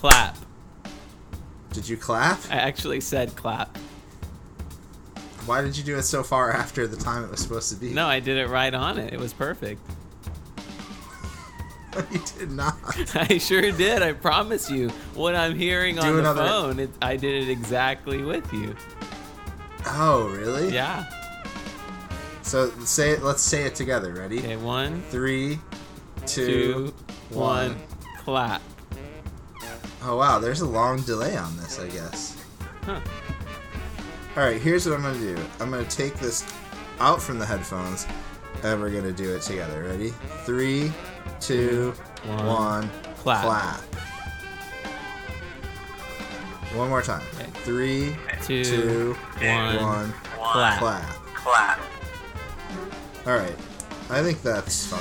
Clap. Did you clap? I actually said clap. Why did you do it so far after the time it was supposed to be? No, I did it right on it. It was perfect. you did not. I sure did. I promise you. What I'm hearing Do on the phone, it, I did it exactly with you. Oh, really? Yeah. So say it. Let's say it together. Ready? Okay, one, Three, two, two. one, clap. Oh wow, there's a long delay on this, I guess. Huh. All right, here's what I'm gonna do. I'm gonna take this out from the headphones, and we're gonna do it together. Ready? Three, two, One. one, Clap. clap. One more time. Okay. Three, Two, two, one, one, clap. clap. Clap. All right, I think that's fine.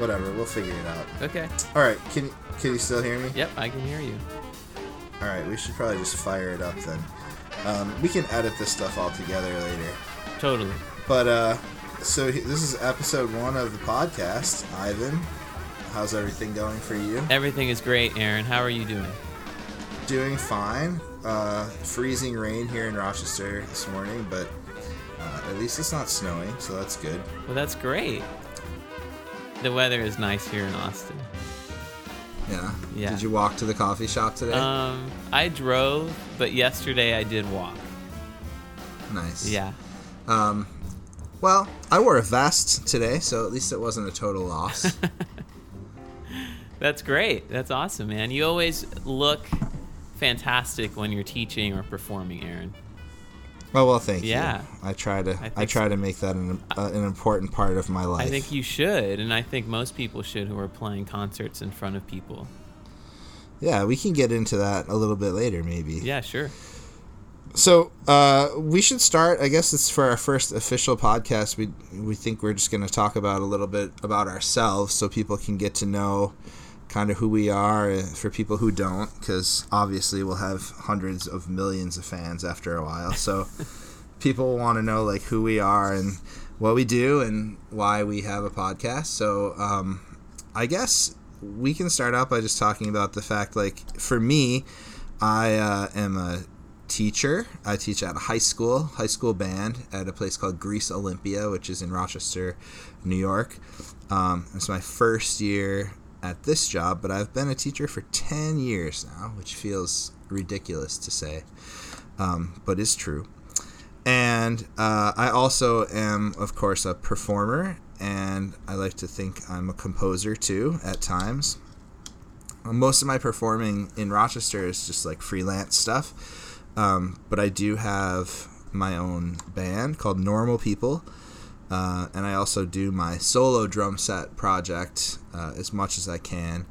Whatever, we'll figure it out. Okay. All right, can can you still hear me? Yep, I can hear you. All right, we should probably just fire it up then. Um, we can edit this stuff all together later. Totally. But uh, so this is episode one of the podcast. Ivan, how's everything going for you? Everything is great, Aaron. How are you doing? Doing fine. Uh, freezing rain here in Rochester this morning, but uh, at least it's not snowing, so that's good. Well, that's great. The weather is nice here in Austin. Yeah. Yeah. Did you walk to the coffee shop today? Um, I drove, but yesterday I did walk. nice. Yeah. Um, well, I wore a vest today, so at least it wasn't a total loss. That's great. That's awesome, man. You always look fantastic when you're teaching or performing, Aaron. Oh well, thank Yeah. you. I try to I, think try to make that an, uh, an important part of my life. I think you should, and I think most people should who are playing concerts in front of people. Yeah, we can get into that a little bit later, maybe. Yeah, sure. So uh, we should start. I guess it's for our first official podcast. We we think we're just going to talk about a little bit about ourselves, so people can get to know kind of who we are. uh, For people who don't, because obviously we'll have hundreds of millions of fans after a while. So people want to know like who we are and what we do and why we have a podcast. So um, I guess we can start out by just talking about the fact like for me i uh, am a teacher i teach at a high school high school band at a place called greece olympia which is in rochester new york um, it's my first year at this job but i've been a teacher for 10 years now which feels ridiculous to say um, but is true and uh, I also am, of course, a performer, and I like to think I'm a composer too at times. Most of my performing in Rochester is just like freelance stuff, um, but I do have my own band called Normal People, uh, and I also do my solo drum set project uh, as much as I can,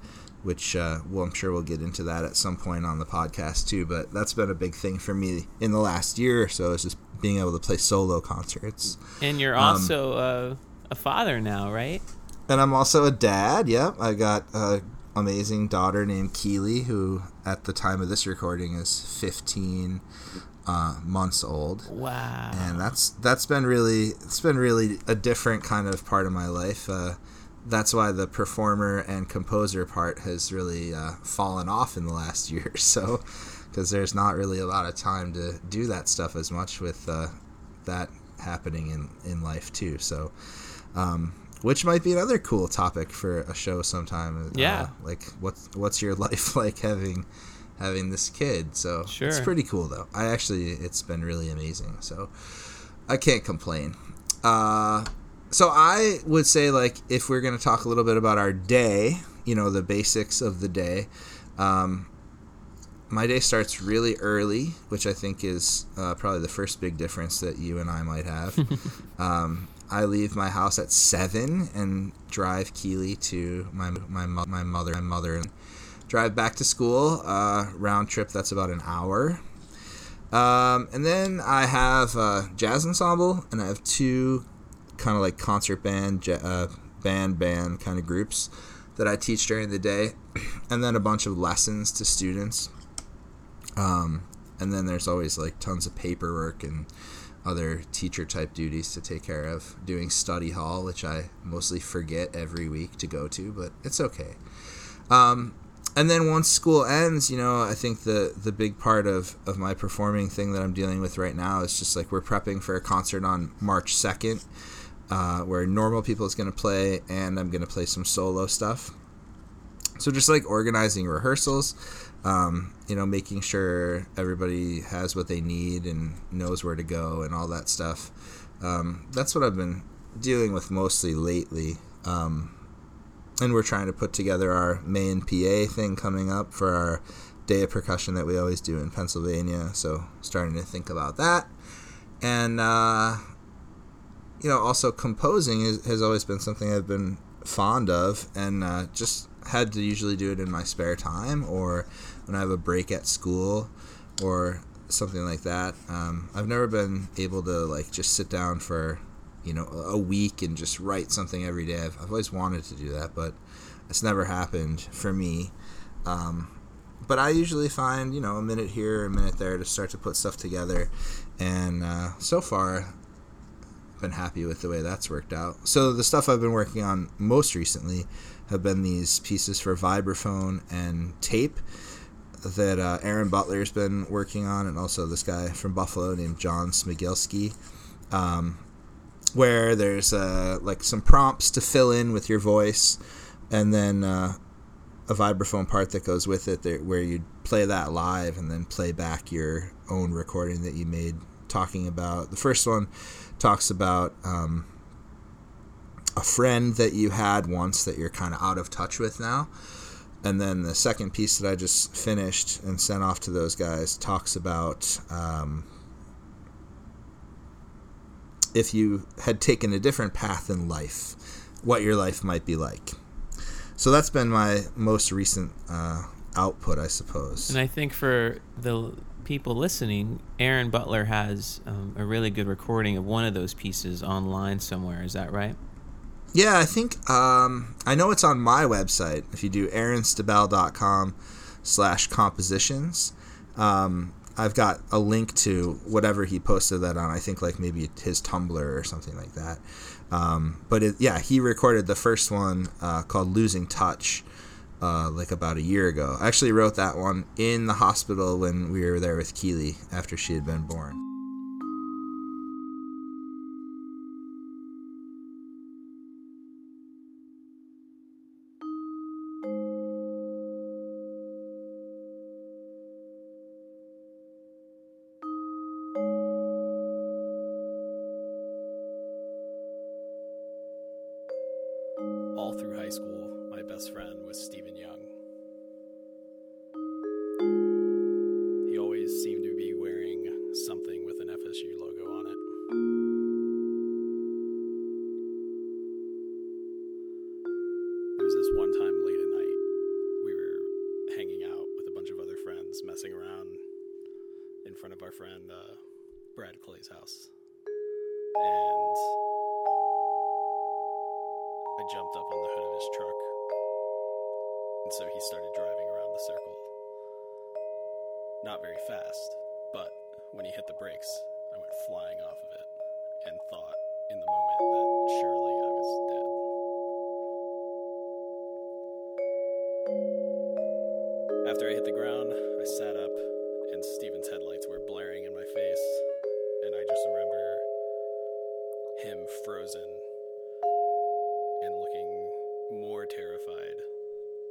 which uh, well, I'm sure we'll get into that at some point on the podcast too. But that's been a big thing for me in the last year or so is just being able to play solo concerts. And you're Um, also uh, a father now, right? And I'm also a dad. Yep, I got a amazing daughter named Keely, who at the time of this recording is 15 uh, months old. Wow. and that's that's been really it's been really a different kind of part of my life. Uh, that's why the performer and composer part has really uh, fallen off in the last year or so, because there's not really a lot of time to do that stuff as much with uh, that happening in in life too. So. Um, which might be another cool topic for a show sometime. uh, Yeah. like what's what's your life like having having this kid? So it's pretty cool though. I actually it's been really amazing. So I can't complain. Uh, so I would say like if we're gonna talk a little bit about our day, you know, the basics of the day. Um, my day starts really early, which I think is uh, probably the first big difference that you and I might have. um, I leave my house at seven and drive Keely to my my mo- my mother my mother and drive back to school. Uh, round trip that's about an hour. Um, and then I have a jazz ensemble, and I have two kind of like concert band, uh, band, band kind of groups that I teach during the day, and then a bunch of lessons to students. Um, and then there's always like tons of paperwork and other teacher type duties to take care of. Doing study hall, which I mostly forget every week to go to, but it's okay. Um, and then once school ends, you know, I think the the big part of of my performing thing that I'm dealing with right now is just like we're prepping for a concert on March second, uh, where normal people is going to play, and I'm going to play some solo stuff. So just like organizing rehearsals, um, you know, making sure everybody has what they need and knows where to go and all that stuff. Um, that's what I've been dealing with mostly lately. Um, and we're trying to put together our main PA thing coming up for our day of percussion that we always do in Pennsylvania. So starting to think about that, and uh, you know, also composing is, has always been something I've been fond of, and uh, just had to usually do it in my spare time or when I have a break at school or something like that. Um, I've never been able to like just sit down for you know a week and just write something every day. I've, I've always wanted to do that, but it's never happened for me. Um, but I usually find you know a minute here, a minute there to start to put stuff together, and uh, so far, been happy with the way that's worked out. So the stuff I've been working on most recently have been these pieces for vibraphone and tape that uh, Aaron Butler's been working on, and also this guy from Buffalo named John Smigelski, Um, where there's uh, like some prompts to fill in with your voice, and then uh, a vibraphone part that goes with it, there, where you play that live and then play back your own recording that you made, talking about the first one talks about um, a friend that you had once that you're kind of out of touch with now. And then the second piece that I just finished and sent off to those guys talks about um, if you had taken a different path in life, what your life might be like. So that's been my most recent uh, output, I suppose. And I think for the people listening, Aaron Butler has um, a really good recording of one of those pieces online somewhere. Is that right? Yeah, I think um, I know it's on my website. If you do aaronstaebell.com slash compositions, um, I've got a link to whatever he posted that on. I think like maybe his Tumblr or something like that. Um, but it, yeah, he recorded the first one uh, called "Losing Touch." Uh, like about a year ago. I actually wrote that one in the hospital when we were there with Keely after she had been born.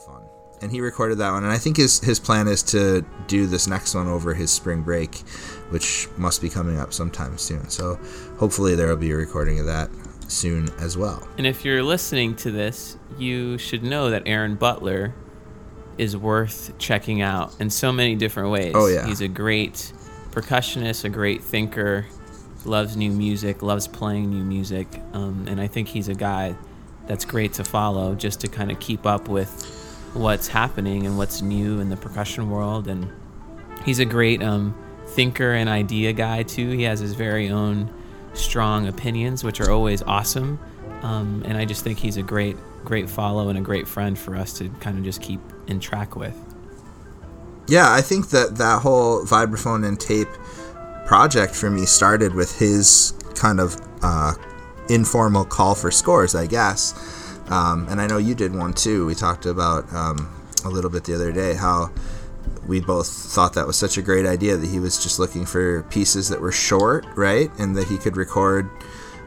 of fun. And he recorded that one, and I think his his plan is to do this next one over his spring break, which must be coming up sometime soon. So hopefully there will be a recording of that soon as well. And if you're listening to this, you should know that Aaron Butler is worth checking out in so many different ways. Oh, yeah. He's a great percussionist, a great thinker, loves new music, loves playing new music. Um, and I think he's a guy that's great to follow just to kind of keep up with what's happening and what's new in the percussion world and he's a great um, thinker and idea guy too. He has his very own strong opinions, which are always awesome. Um, and I just think he's a great, great follow and a great friend for us to kind of just keep in track with. Yeah, I think that that whole vibraphone and tape project for me started with his kind of uh, informal call for scores, I guess. Um, and I know you did one too. We talked about um, a little bit the other day how we both thought that was such a great idea that he was just looking for pieces that were short, right, and that he could record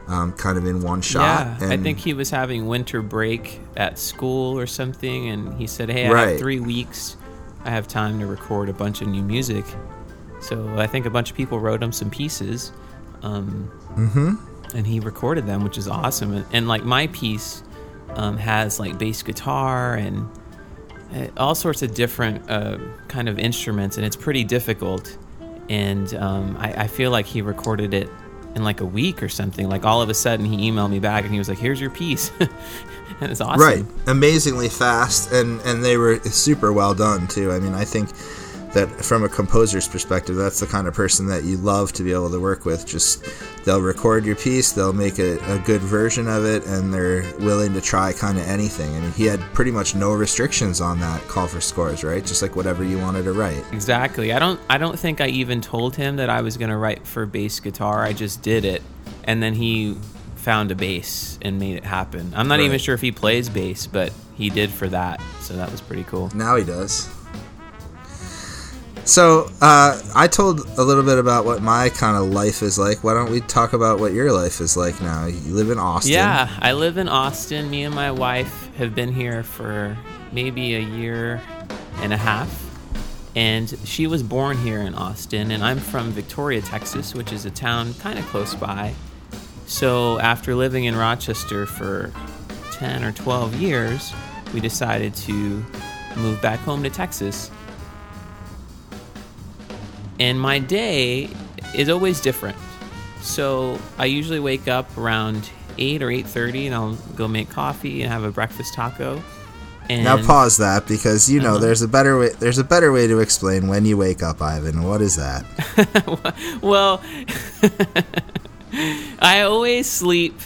um, kind of in one shot. Yeah, and I think he was having winter break at school or something, and he said, "Hey, I Right. have three weeks. I have time to record a bunch of new music." So I think a bunch of people wrote him some pieces, um, and he recorded them, which is awesome. And, and like my piece um, has like bass guitar and uh, all sorts of different uh, kind of instruments, and it's pretty difficult. And um, I, I feel like he recorded it in like a week or something. Like all of a sudden, he emailed me back and he was like, "Here's your piece," and it's awesome. right, amazingly fast, and and they were super well done too. I mean, I think that from a composer's perspective, that's the kind of person that you love to be able to work with. Just they'll record your piece, they'll make a, a good version of it, and they're willing to try kind of anything. I mean, he had pretty much no restrictions on that call for scores, right? Just like whatever you wanted to write. Exactly. I don't. I don't think I even told him that I was gonna write for bass guitar. I just did it, and then he found a bass and made it happen. I'm not even sure if he plays bass, but he did for that, so that was pretty cool. Now he does. So, uh, I told a little bit about what my kind of life is like. Why don't we talk about what your life is like now? You live in Austin. Yeah, I live in Austin. Me and my wife have been here for maybe a year and a half. And she was born here in Austin, and I'm from Victoria, Texas, which is a town kind of close by. So, after living in Rochester for 10 or 12 years, we decided to move back home to Texas. And my day is always different. So I usually wake up around eight or eight thirty, and I'll go make coffee and have a breakfast taco. And Now pause that because you know Uh-huh. there's a better way. There's a better way to explain when you wake up, Ivan. What is that? well, I always sleep.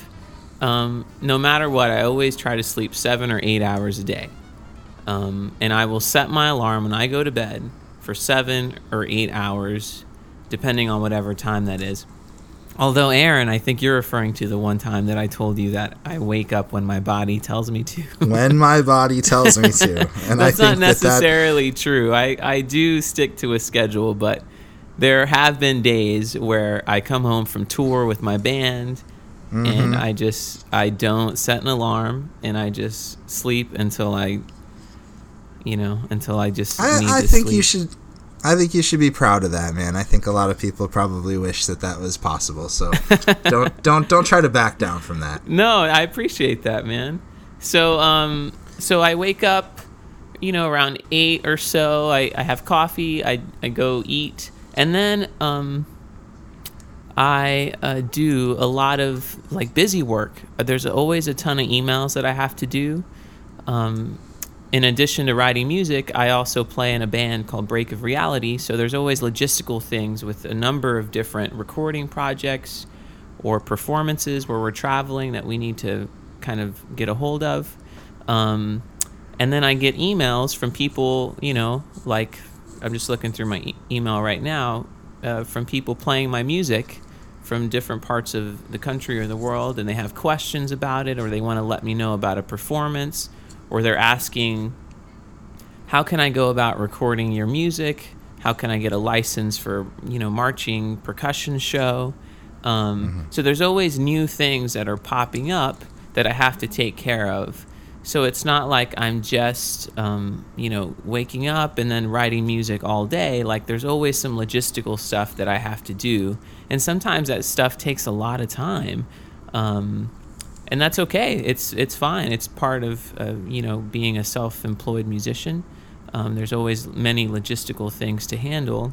Um, no matter what, I always try to sleep seven or eight hours a day. Um, and I will set my alarm when I go to bed for seven or eight hours, depending on whatever time that is. Although, Aaron, I think you're referring to the one time that I told you that I wake up when my body tells me to. when my body tells me to, and That's I not think that that necessarily true. I, I do stick to a schedule, but there have been days where I come home from tour with my band Mm-hmm. and I just I don't set an alarm and I just sleep until I you know, until I just need I, I think sleep. you should. I think you should be proud of that, man. I think a lot of people probably wish that that was possible. So don't don't don't try to back down from that. No, I appreciate that, man. So, um, so I wake up, you know, around eight or so. I, I have coffee. I, I go eat, and then um, I uh, do a lot of like busy work. There's always a ton of emails that I have to do. Um, in addition to writing music, I also play in a band called Break of Reality. So there's always logistical things with a number of different recording projects or performances where we're traveling that we need to kind of get a hold of. Um, and then I get emails from people, you know, like I'm just looking through my e- email right now uh, from people playing my music from different parts of the country or the world, and they have questions about it, or they want to let me know about a performance, or they're asking, How can I go about recording your music? How can I get a license for, you know, marching percussion show? Um, So there's always new things that are popping up that I have to take care of. So it's not like I'm just, um, you know, waking up and then writing music all day. Like there's always some logistical stuff that I have to do, and sometimes that stuff takes a lot of time, um, and that's okay. It's it's fine. It's part of uh, you know being a self-employed musician. Um, there's always many logistical things to handle,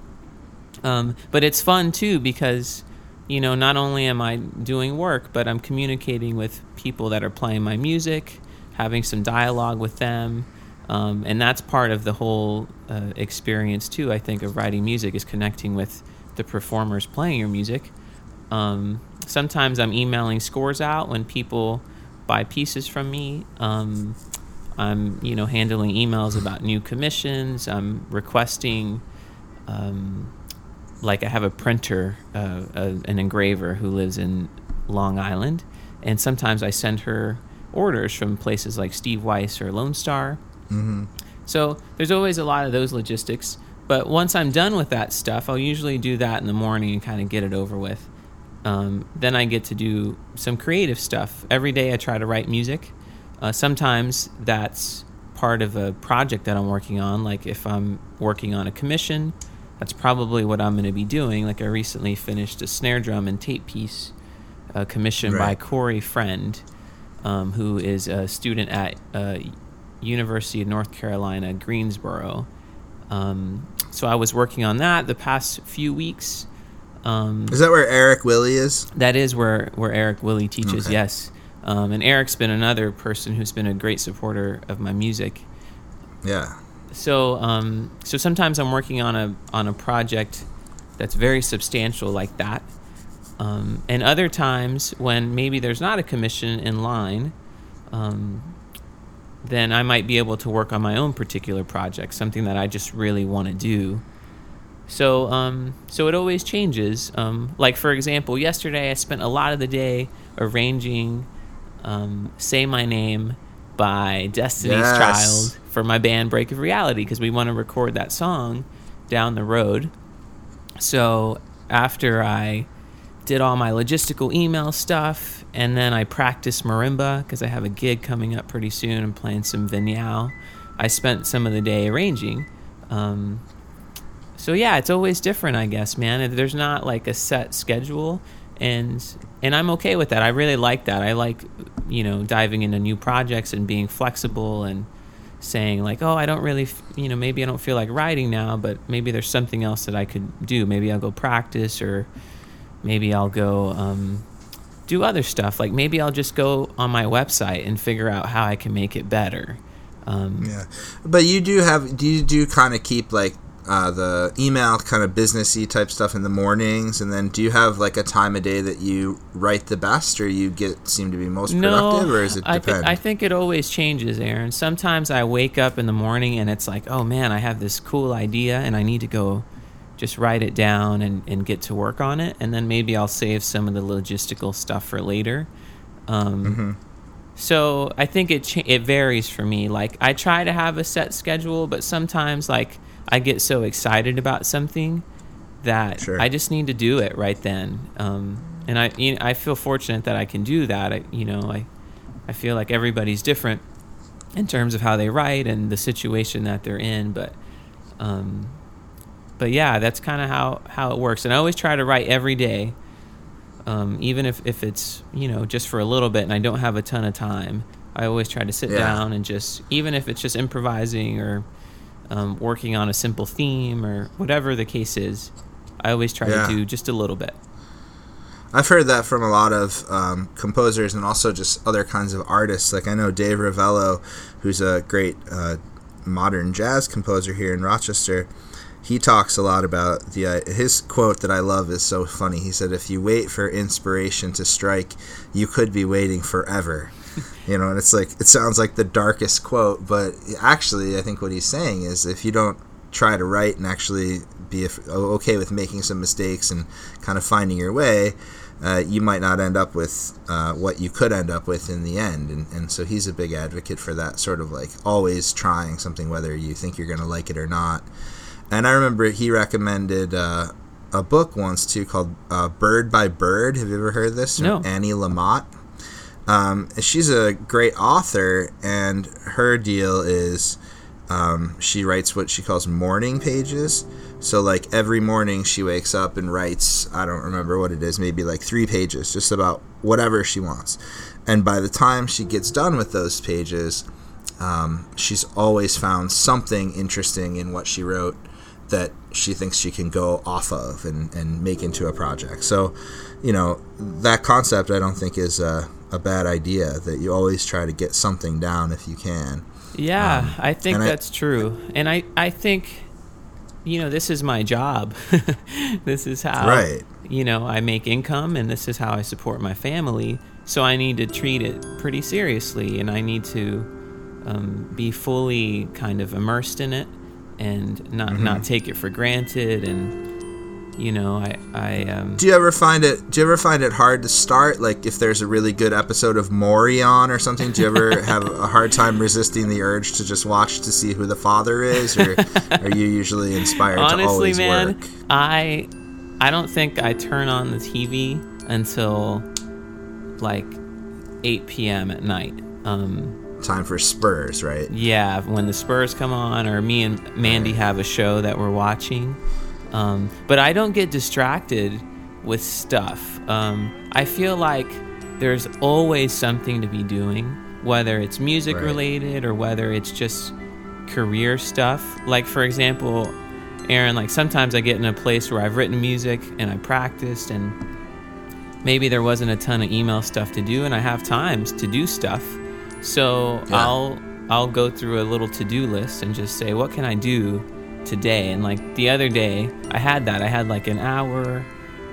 um, but it's fun too because you know not only am I doing work, but I'm communicating with people that are playing my music, having some dialogue with them, um, and that's part of the whole uh, experience too. I think of writing music is connecting with the performers playing your music. Um, sometimes I'm emailing scores out when people buy pieces from me. Um, I'm you know handling emails about new commissions. I'm requesting. Um, like I have a printer, uh, a, an engraver who lives in Long Island, and sometimes I send her orders from places like Steve Weiss or Lone Star. Mm-hmm. So there's always a lot of those logistics. But once I'm done with that stuff, I'll usually do that in the morning and kind of get it over with. Um, then I get to do some creative stuff. Every day I try to write music. Uh, sometimes that's part of a project that I'm working on. Like if I'm working on a commission, that's probably what I'm going to be doing. Like I recently finished a snare drum and tape piece uh, commissioned by Right. Corey Friend, um, who is a student at uh, University of North Carolina, Greensboro. Um, so I was working on that the past few weeks. Um, Is that where Eric Willie is? that is where, where Eric Willie teaches, Okay. yes. Um, and Eric's been another person who's been a great supporter of my music. Yeah. So, um, so sometimes I'm working on a on a project that's very substantial like that, um, and other times when maybe there's not a commission in line, um, then I might be able to work on my own particular project, something that I just really want to do. So, um, so it always changes. Um, like for example, yesterday I spent a lot of the day arranging um, "Say My Name" by Destiny's Yes. Child for my band Break of Reality because we want to record that song down the road. So after I did all my logistical email stuff, and then I practiced marimba because I have a gig coming up pretty soon. I'm playing some vinyl. I spent some of the day arranging. Um, so yeah, it's always different, I guess, man. There's not like a set schedule, and and I'm okay with that. I really like that. I like, you know, diving into new projects and being flexible and saying like, oh, I don't really, you know, maybe I don't feel like writing now, but maybe there's something else that I could do. Maybe I'll go practice, or maybe I'll go um, do other stuff. Like maybe I'll just go on my website and figure out how I can make it better. Um, Yeah. But you do have do you do kind of keep like uh, the email kind of businessy type stuff in the mornings, and then do you have like a time of day that you write the best, or you get seem to be most productive, or is it I, thi- depend? I think it always changes, Aaron. Sometimes I wake up in the morning and it's like, oh man, I have this cool idea and I need to go just write it down and, and get to work on it. And then maybe I'll save some of the logistical stuff for later. Um, Mm-hmm. So I think it cha- it varies for me. Like I try to have a set schedule, but sometimes like I get so excited about something that Sure. I just need to do it right then. Um, and I you know, I feel fortunate that I can do that. I, you know, I I feel like everybody's different in terms of how they write and the situation that they're in, but um, but yeah, that's kind of how how it works. And I always try to write every day, um, even if if it's you know just for a little bit and I don't have a ton of time. I always try to sit Yeah. down and just even if it's just improvising or um, working on a simple theme or whatever the case is. I always try Yeah. to do just a little bit. I've heard that from a lot of um, composers and also just other kinds of artists. Like I know Dave Rivello, who's a great uh, modern jazz composer here in Rochester. He talks a lot about the uh, his quote that I love is so funny. He said, "If you wait for inspiration to strike, you could be waiting forever." you know, and it's like it sounds like the darkest quote, but actually, I think what he's saying is if you don't try to write and actually be okay with making some mistakes and kind of finding your way, uh, you might not end up with uh, what you could end up with in the end. And, and so he's a big advocate for that sort of like always trying something, whether you think you're going to like it or not. And I remember he recommended uh, a book once too called uh, Bird by Bird. Have you ever heard of this? From No. Annie Lamott. Um, she's a great author, and her deal is um, she writes what she calls morning pages. So, like every morning, she wakes up and writes, I don't remember what it is, maybe like three pages, just about whatever she wants. And by the time she gets done with those pages, um, she's always found something interesting in what she wrote that she thinks she can go off of and, and make into a project. So, you know, that concept I don't think is a, a bad idea that you always try to get something down if you can. Yeah, Um, I think and I- that's true. And I, I think, you know, this is my job. this is how, Right. you know, I make income and this is how I support my family. So I need to treat it pretty seriously and I need to um, be fully kind of immersed in it and not, Mm-hmm. not take it for granted. And, you know, I, I, um, Do you ever find it? Do you ever find it hard to start? Like if there's a really good episode of Maury on or something, do you ever have a hard time resisting the urge to just watch to see who the father is, or are you usually inspired to honestly always man work? i i don't think i turn on the tv until like 8 p.m at night um Time for Spurs, right? yeah when the spurs come on or me and mandy have a show that we're watching. Um but i don't get distracted with stuff. Um i feel like there's always something to be doing whether it's music Right. related or whether it's just career stuff. Like for example aaron like sometimes i get in a place where i've written music and i practiced and maybe there wasn't a ton of email stuff to do and i have times to do stuff so Yeah. i'll i'll go through a little to-do list and just say what can i do today and like the other day i had that i had like an hour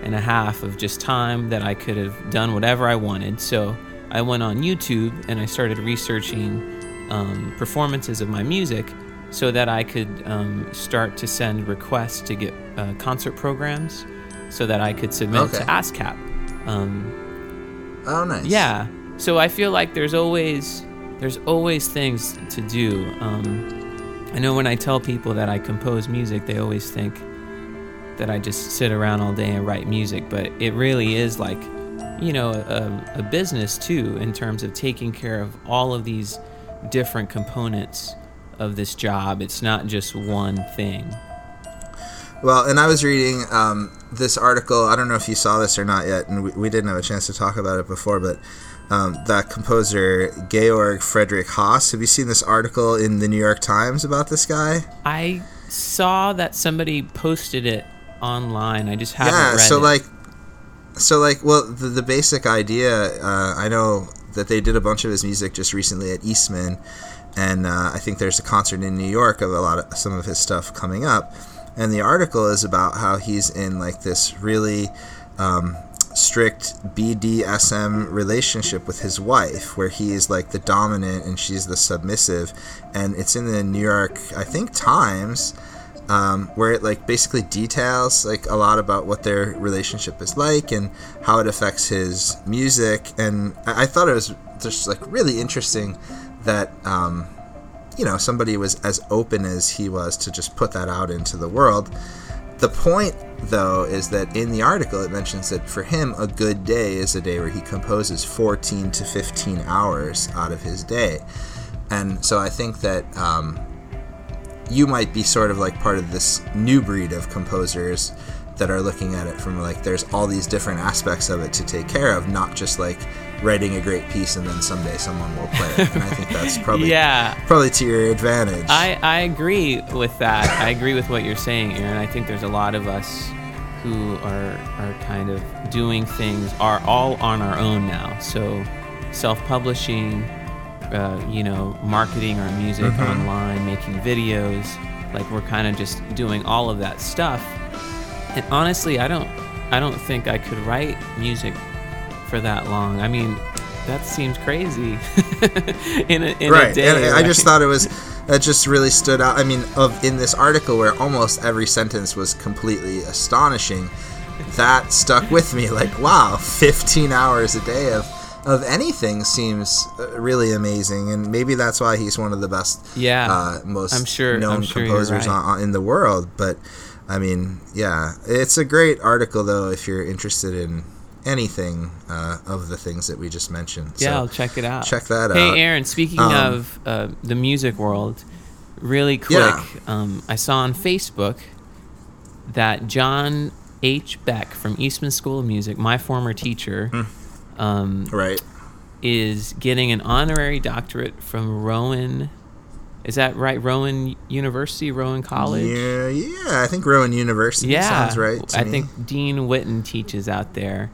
and a half of just time that i could have done whatever i wanted so i went on youtube and i started researching um, performances of my music so that i could um, start to send requests to get uh, concert programs so that i could submit Okay. to ascap um, Oh, nice. yeah. So I feel like there's always there's always things to do. Um, I know when I tell people that I compose music, they always think that I just sit around all day and write music, but it really is like you know a, a business too in terms of taking care of all of these different components of this job. It's not just one thing. Well, and I was reading um, this article. I don't know if you saw this or not yet, and we, we didn't have a chance to talk about it before, but um, that composer Georg Friedrich Haas. Have you seen this article in the New York Times about this guy? I saw that somebody posted it online. I just haven't yeah. read So it. like, so like, well, the, the basic idea. Uh, I know that they did a bunch of his music just recently at Eastman, and uh, I think there's a concert in New York of a lot of some of his stuff coming up. And the article is about how he's in like this really um, strict BDSM relationship with his wife, where he is like the dominant and she's the submissive. And it's in the New York, I think, Times, um, where it like basically details like a lot about what their relationship is like and how it affects his music. And I, I thought it was just like really interesting that. Um, you know somebody was as open as he was to just put that out into the world the point though is that in the article it mentions that for him a good day is a day where he composes 14 to 15 hours out of his day. And so i think that um, you might be sort of like part of this new breed of composers that are looking at it from like there's all these different aspects of it to take care of not just like writing a great piece and then someday someone will play it and i think that's probably yeah, probably to your advantage. I, I agree with that. I agree with what you're saying, Aaron. I think there's a lot of us who are are kind of doing things are all on our own now. So self-publishing, uh, you know, marketing our music Mm-hmm. online, making videos, like we're kind of just doing all of that stuff. And honestly, I don't I don't think I could write music for that long. I mean, that seems crazy in a in a right, day. and I just thought it was that just really stood out. I mean, of in this article where almost every sentence was completely astonishing, that stuck with me. Like, wow, 15 hours a day of of anything seems uh, really amazing, and maybe that's why he's one of the best, Yeah, uh, most I'm sure- known I'm sure composers right. on, in the world. But I mean, yeah, it's a great article though if you're interested in anything uh, of the things that we just mentioned. Yeah, So I'll check it out. check that hey, out. Hey, Aaron, speaking Um, of uh, the music world, really quick, Yeah. um, I saw on Facebook that John H. Beck from Eastman School of Music, my former teacher, Hmm. um, Right. is getting an honorary doctorate from Rowan. Is that right? Rowan University, Rowan College. Yeah, yeah. I think Rowan University Yeah, sounds right. To I me. think Dean Witten teaches out there.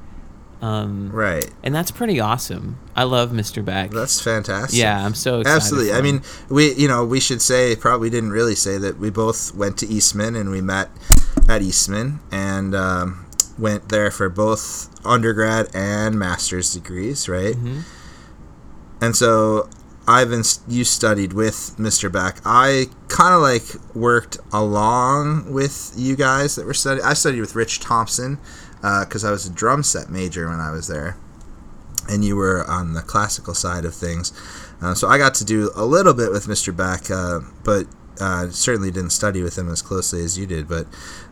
Um, Right. and that's pretty awesome. I love Mr. Beck. That's fantastic. yeah, I'm so excited. Absolutely. I mean, we you know we should say probably didn't really say that we both went to Eastman and we met at Eastman and um, went there for both undergrad and master's degrees, right? Mhm. And so Ivan, you studied with Mr. Beck. I kind of like worked along with you guys that were studying. I studied with Rich Thompson because I was a drum set major when I was there, and you were on the classical side of things. Uh, so I got to do a little bit with Mr. Beck, uh, but uh, certainly didn't study with him as closely as you did. But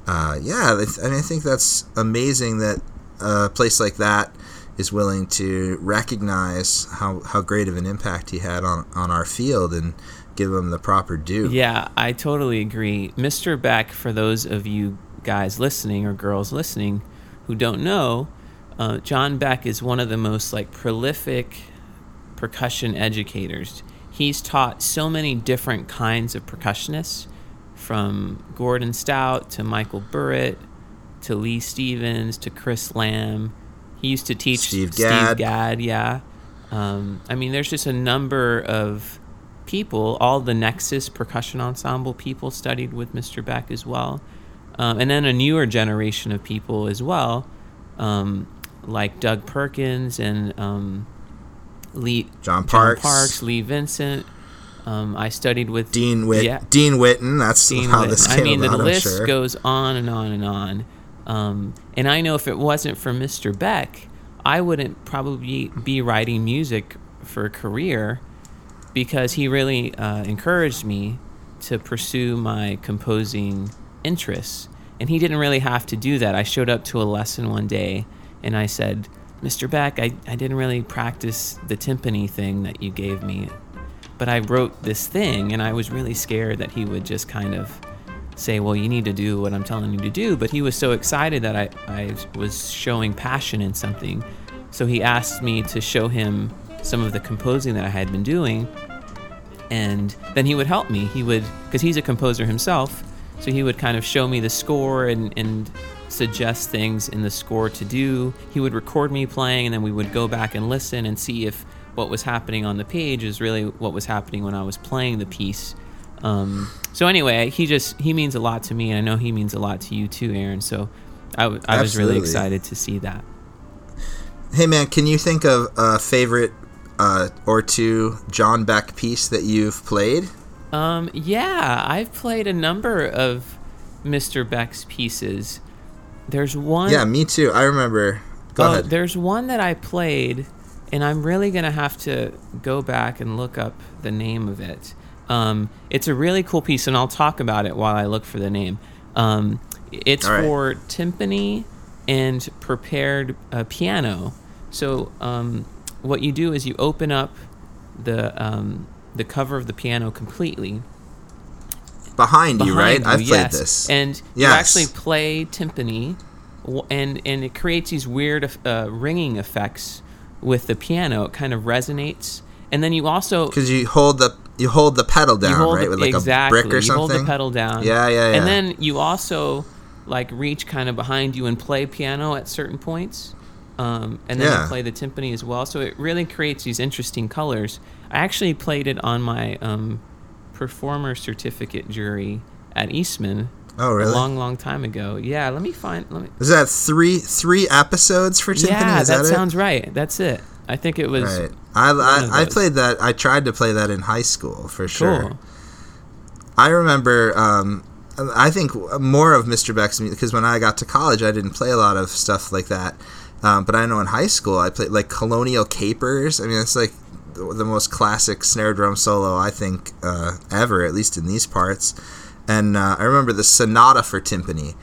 uh, yeah, I, th- I mean, I think that's amazing that a place like that is willing to recognize how, how great of an impact he had on, on our field and give him the proper due. Yeah, I totally agree. Mr. Beck, for those of you guys listening or girls listening who don't know, uh, John Beck is one of the most like prolific percussion educators. He's taught so many different kinds of percussionists, from Gordon Stout to Michael Burritt to Leigh Stevens to Chris Lamb. He used to teach Steve Gadd. Gadd, yeah. Um, I mean, there's just a number of people. All the Nexus Percussion Ensemble people studied with Mr. Beck as well, um, and then a newer generation of people as well, um, like Doug Perkins and um, Lee John Parks. Parks, Lee Vincent. Um, I studied with Dean Whit, Yeah. Dean Witten. That's Dean how Witten. this I came mean, about. the list sure. goes on and on and on. Um, and I know if it wasn't for Mr. Beck, I wouldn't probably be writing music for a career because he really uh, encouraged me to pursue my composing interests. And he didn't really have to do that. I showed up to a lesson one day and I said, Mr. Beck, I, I didn't really practice the timpani thing that you gave me but I wrote this thing and I was really scared that he would just kind of say, Well, you need to do what I'm telling you to do. But he was so excited that I, I was showing passion in something. So he asked me to show him some of the composing that I had been doing. And then he would help me. He would, because he's a composer himself, so he would kind of show me the score and, and suggest things in the score to do. He would record me playing, and then we would go back and listen and see if what was happening on the page is really what was happening when I was playing the piece. Um, so anyway, he just he means a lot to me, and I know he means a lot to you too, Aaron. So I was really excited to see that. Hey man, can you think of a favorite uh, or two John Beck piece that you've played? Um, yeah, I've played a number of Mr. Beck's pieces. There's one. Yeah, me too. I remember. Go Oh, ahead. There's one that I played, and I'm really gonna have to go back and look up the name of it. Um, it's a really cool piece, and I'll talk about it while I look for the name. Um, it's right. for timpani and prepared uh, piano. So um, what you do is you open up the um, the cover of the piano completely, Behind you, right? behind I've you, played this. And you actually play timpani, and and it creates these weird uh, ringing effects with the piano. It kind of resonates, and then you also Because you hold the you hold the pedal down, right, the, with like exactly a brick or you hold the pedal down. Yeah, yeah, yeah. And then you also like reach kind of behind you and play piano at certain points. Um, and then Yeah. you play the timpani as well, so it really creates these interesting colors. I actually played it on my um, performer certificate jury at Eastman oh, really? a long, long time ago. Yeah, let me find. Let me. Is that three three episodes for Timpani? Yeah, that, that, sounds right. That's it. I think it was? Right. I, I, I played that. I tried to play that in high school for sure. cool. I remember. Um, I think more of Mr. Beck's music because when I got to college, I didn't play a lot of stuff like that. Um, but I know in high school, I played like Colonial Capers. I mean, it's like the most classic snare drum solo I think uh, ever, at least in these parts. And uh, I remember the Sonata for timpani.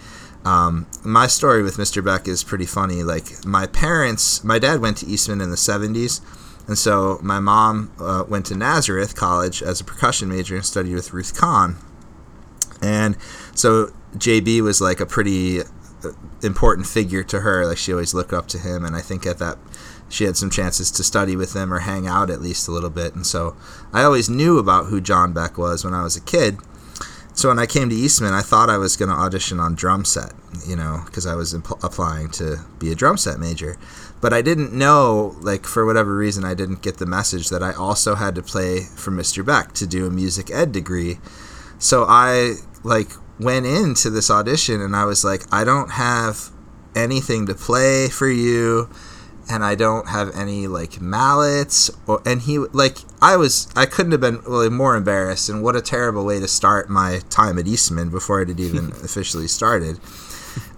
Um, my story with Mr. Beck is pretty funny. Like my parents, my dad went to Eastman in the '70s, and so my mom uh, went to Nazareth College as a percussion major and studied with Ruth Cahn. And so JB was like a pretty uh, important figure to her. Like she always looked up to him, and I think at that she had some chances to study with him or hang out at least a little bit. And so I always knew about who John Beck was when I was a kid. so when I came to Eastman, I thought I was going to audition on drum set, you know, because I was imp- applying to be a drum set major. But I didn't know, like, for whatever reason, I didn't get the message that I also had to play for Mr. Beck to do a music ed degree. So I, like, went into this audition and I was like, I don't have anything to play for you and I don't have any like mallets or and he like I was I couldn't have been really more embarrassed and what a terrible way to start my time at Eastman before it had even officially started.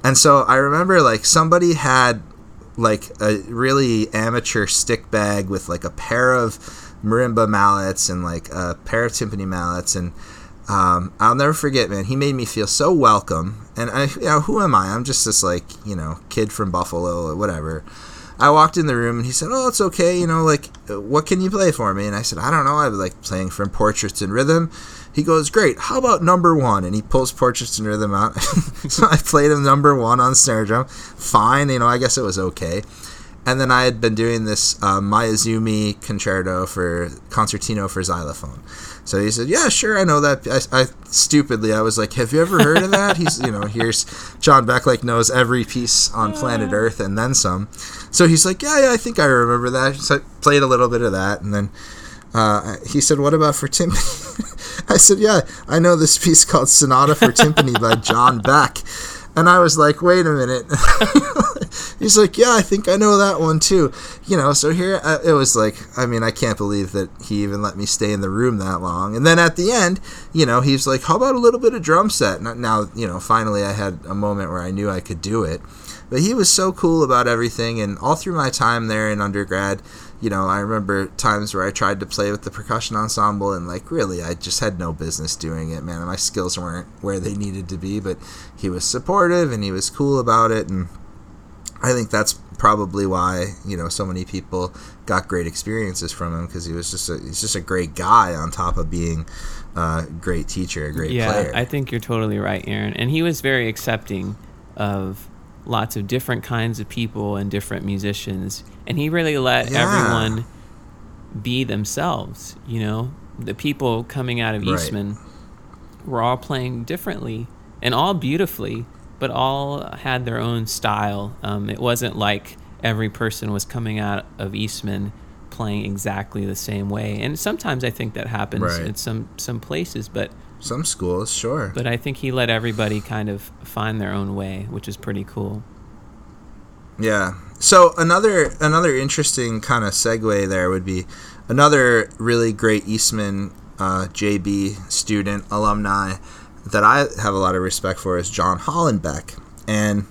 And so I remember like somebody had like a really amateur stick bag with like a pair of marimba mallets and like a pair of timpani mallets and um, I'll never forget, man. He made me feel so welcome, and I, you know, who am I? I'm just this like, you know, kid from Buffalo or whatever. I walked in the room and he said, "Oh, it's okay. You know, like, what can you play for me?" And I said, "I don't know. I like playing from Portraits in Rhythm." He goes, "Great. How about number one?" And he pulls Portraits in Rhythm out. so I played him number one on snare drum. Fine. You know, I guess it was okay. And then I had been doing this uh, Mayuzumi concerto for concertino for xylophone. So he said, "Yeah, sure, I know that." I, I, stupidly, I was like, "Have you ever heard of that?" He's, you know, here's John Beck like knows every piece on planet Earth and then some. So he's like, "Yeah, yeah, I think I remember that." So I played a little bit of that, and then uh, he said, "What about for timpani?" I said, "Yeah, I know this piece called Sonata for Timpani by John Beck." And I was like, wait a minute. He's like, yeah, I think I know that one too. You know, so here uh, it was like, I mean, I can't believe that he even let me stay in the room that long. And then at the end, you know, he's like, how about a little bit of drum set? Now, you know, finally I had a moment where I knew I could do it. But he was so cool about everything. And all through my time there in undergrad, you know, I remember times where I tried to play with the percussion ensemble and like really I just had no business doing it, man. My skills weren't where they needed to be, but he was supportive and he was cool about it and I think that's probably why, you know, so many people got great experiences from him because he was just a he's just a great guy on top of being a great teacher, a great yeah, player. I think you're totally right, Aaron. And he was very accepting of lots of different kinds of people and different musicians and he really let Yeah. everyone be themselves you know the people coming out of Right. eastman were all playing differently and all beautifully but all had their own style um, it wasn't like every person was coming out of eastman playing exactly the same way and sometimes i think that happens Right. in some some places but Some schools, sure. but I think he let everybody kind of find their own way, which is pretty cool. Yeah. So another another interesting kind of segue there would be another really great Eastman uh, JB student alumni that I have a lot of respect for is John Hollenbeck, and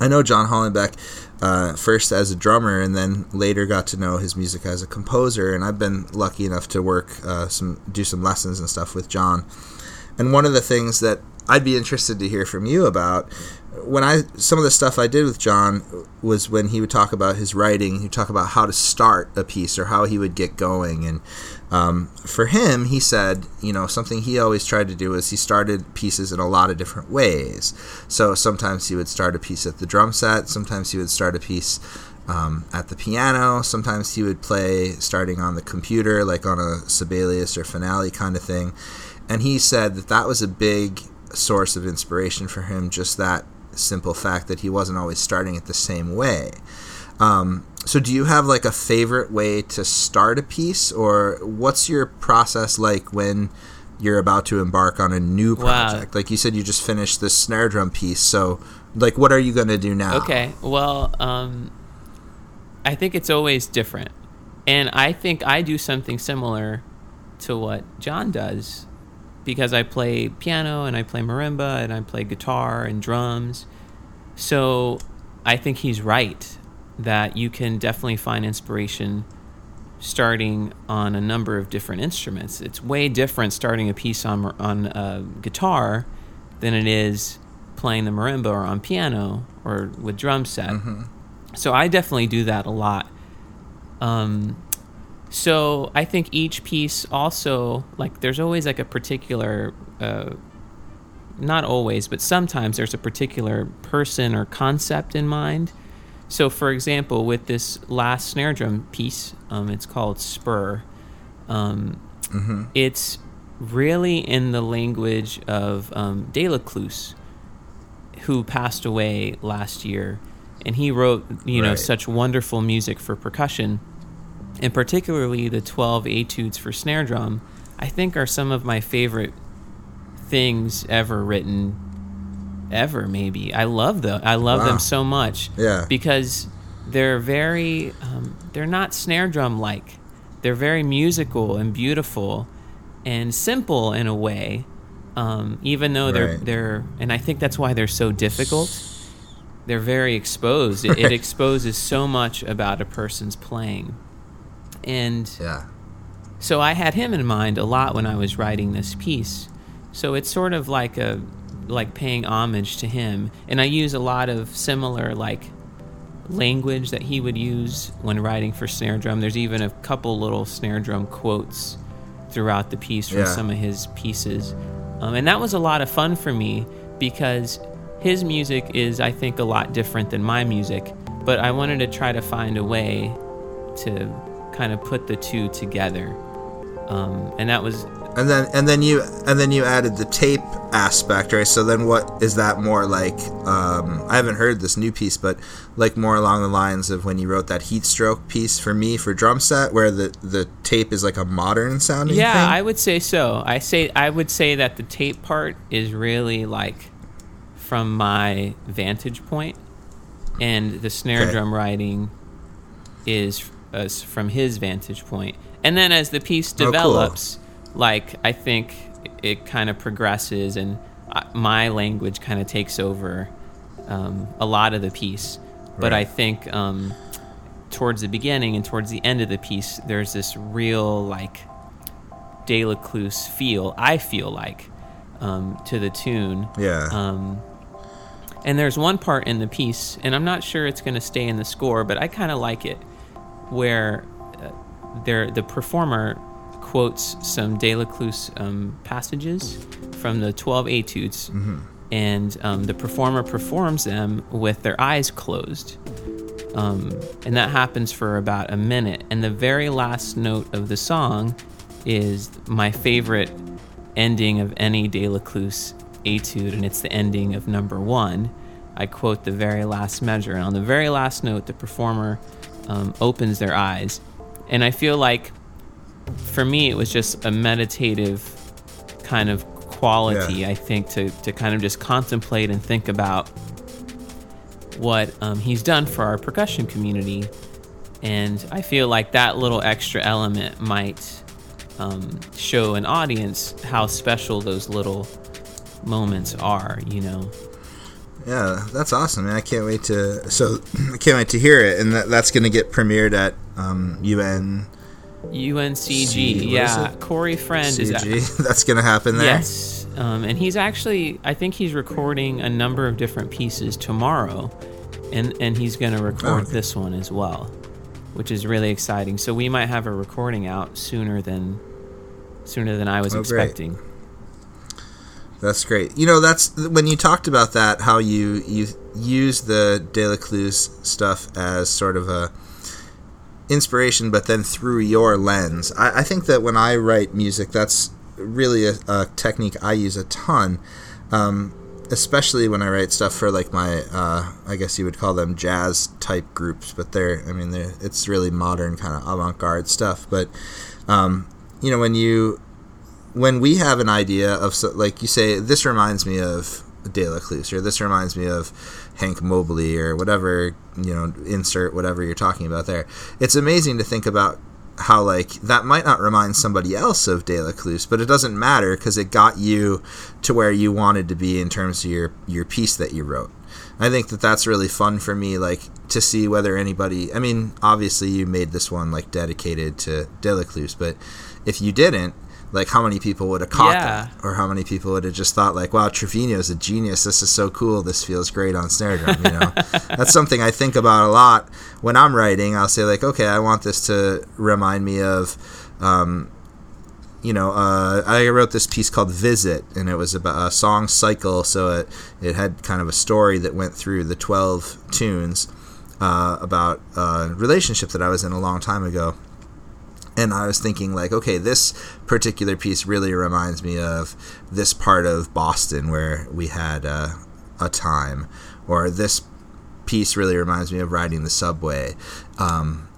I know John Hollenbeck uh, first as a drummer and then later got to know his music as a composer, and I've been lucky enough to work uh, some do some lessons and stuff with John. And one of the things that I'd be interested to hear from you about when I some of the stuff I did with John was when he would talk about his writing. He'd talk about how to start a piece or how he would get going. And um, for him, he said, you know, something he always tried to do is he started pieces in a lot of different ways. So sometimes he would start a piece at the drum set. Sometimes he would start a piece um, at the piano. Sometimes he would play starting on the computer, like on a Sibelius or Finale kind of thing. And he said that that was a big source of inspiration for him, just that simple fact that he wasn't always starting it the same way. Um, so, do you have like a favorite way to start a piece, or what's your process like when you're about to embark on a new Wow. project? Like you said, you just finished this snare drum piece. So, like, what are you going to do now? Okay, well, um, I think it's always different. And I think I do something similar to what John does because I play piano and I play marimba and I play guitar and drums. So I think he's right that you can definitely find inspiration starting on a number of different instruments. It's way different starting a piece on on a guitar than it is playing the marimba or on piano or with drum set. So I definitely do that a lot. Um, so I think each piece also like there's always like a particular uh, not always, but sometimes there's a particular person or concept in mind. So, for example, with this last snare drum piece, um, it's called Spur. Um, It's really in the language of um, Delécluse, who passed away last year, and he wrote you know such wonderful music for percussion, and particularly the twelve etudes for snare drum. I think are some of my favorite things ever written ever maybe i love them i love Wow. them so much Yeah. because they're very um, they're not snare drum like they're very musical and beautiful and simple in a way um, even though they're Right. they're and i think that's why they're so difficult they're very exposed it, it exposes so much about a person's playing and Yeah. so I had him in mind a lot when I was writing this piece. So it's sort of like a like paying homage to him, and I use a lot of similar like language that he would use when writing for snare drum. There's even a couple little snare drum quotes throughout the piece from Yeah. some of his pieces, um, and that was a lot of fun for me because his music is, I think, a lot different than my music. But I wanted to try to find a way to kind of put the two together, um, and that was And then and then you and then you added the tape aspect, right? So then what is that more like? Um, I haven't heard this new piece, but like more along the lines of when you wrote that heat stroke piece for me for drum set, where the the tape is like a modern sounding. yeah, thing? I would say so. I say I would say that the tape part is really like from my vantage point, and the snare Okay. drum writing is uh, from his vantage point. And then as the piece Oh, cool. develops, like I think it kind of progresses, and uh, my language kind of takes over um, a lot of the piece. But Right. I think um, towards the beginning and towards the end of the piece, there's this real like Delécluse feel. I feel like um, to the tune. yeah. Um, and there's one part in the piece, and I'm not sure it's going to stay in the score, but I kind of like it, where there the performer quotes some Delécluse um, passages from the 12 etudes, and um, the performer performs them with their eyes closed. Um, and that happens for about a minute. And the very last note of the song is my favorite ending of any Delécluse etude, and it's the ending of number one. I quote the very last measure, and on the very last note, the performer um, opens their eyes. And I feel like for me, it was just a meditative kind of quality, Yeah. I think, to, to kind of just contemplate and think about what um, he's done for our percussion community. And I feel like that little extra element might um, show an audience how special those little moments are, you know? Yeah, that's awesome, man. I can't wait to so I can't wait to hear it, and that, that's going to get premiered at um, UN UNCG, C- yeah. Corey Friend is at, that's going to happen there. Yes. Um, and he's actually, I think he's recording a number of different pieces tomorrow, and and he's going to record Oh, okay. this one as well, which is really exciting. So we might have a recording out sooner than sooner than I was Oh, great. expecting. That's great. You know, that's when you talked about that, how you you use the Delécluse stuff as sort of a inspiration, but then through your lens. I, I think that when I write music, that's really a, a technique I use a ton. Um, especially when I write stuff for like my, uh, I guess you would call them jazz type groups, but they're, I mean, they're, it's really modern kind of avant-garde stuff. But, um, you know, when you, when we have an idea of, like you say, this reminds me of Delécluse, or this reminds me of Hank Mobley, or whatever, you know, insert whatever you're talking about there. It's amazing to think about how like that might not remind somebody else of Delécluse, but it doesn't matter because it got you to where you wanted to be in terms of your your piece that you wrote. I think that that's really fun for me, like to see whether anybody. I mean, obviously you made this one like dedicated to Delécluse, but if you didn't, like how many people would have caught Yeah. that, or how many people would have just thought like, "Wow, Trevino's a genius. This is so cool. This feels great on snare drum." You know, that's something I think about a lot when I'm writing. I'll say like, "Okay, I want this to remind me of." Um, you know, uh, I wrote this piece called "Visit," and it was about a song cycle. So it it had kind of a story that went through the twelve tunes uh, about a relationship that I was in a long time ago, and I was thinking like, okay, this particular piece really reminds me of this part of Boston where we had uh, a time, or this piece really reminds me of riding the subway. Um,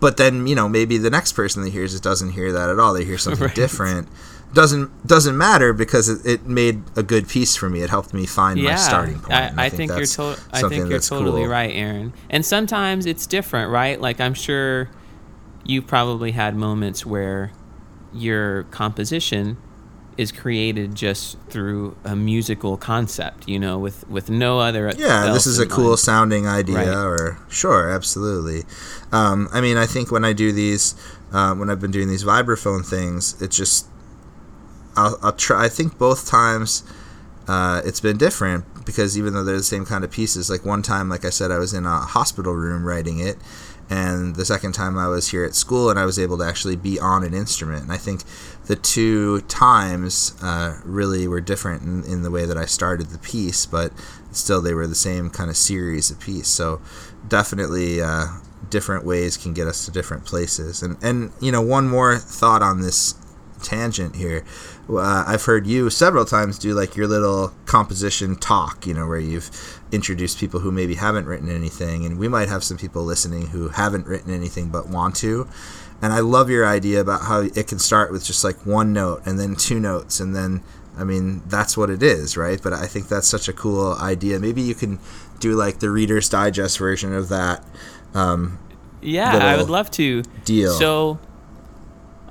but then you know maybe the next person that hears it doesn't hear that at all. They hear something Right. different. Doesn't doesn't matter because it, it made a good piece for me. It helped me find my starting point. I, and I, think, you're that's to- I think you're totally cool. right, Aaron. And sometimes it's different, right? Like I'm sure you probably had moments where your composition is created just through a musical concept, you know, with with no other. Yeah, this is a cool mind. sounding idea, Right. or sure, absolutely. Um, I mean, I think when I do these, um, when I've been doing these vibraphone things, it's just I'll, I'll try. I think both times uh, it's been different because even though they're the same kind of pieces, like one time, like I said, I was in a hospital room writing it, and the second time I was here at school and I was able to actually be on an instrument. And I think the two times uh, really were different in, in the way that I started the piece, but still they were the same kind of series of piece. So definitely uh, different ways can get us to different places. And and you know one more thought on this tangent here. Uh, I've heard you several times do like your little composition talk, you know, where you've introduced people who maybe haven't written anything, and we might have some people listening who haven't written anything but want to. And I love your idea about how it can start with just like one note and then two notes, and then I mean that's what it is, right? But I think that's such a cool idea. Maybe you can do like the Reader's Digest version of that. Um, Yeah, I would love to. deal. So,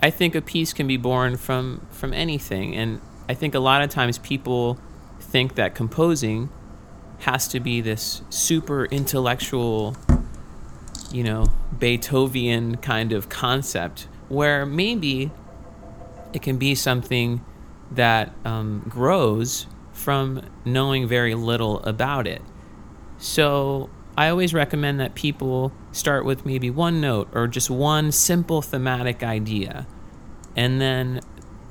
I think a piece can be born from from anything, and I think a lot of times people think that composing has to be this super intellectual, you know, Beethoven kind of concept, where maybe it can be something that um, grows from knowing very little about it. So I always recommend that people start with maybe one note or just one simple thematic idea, and then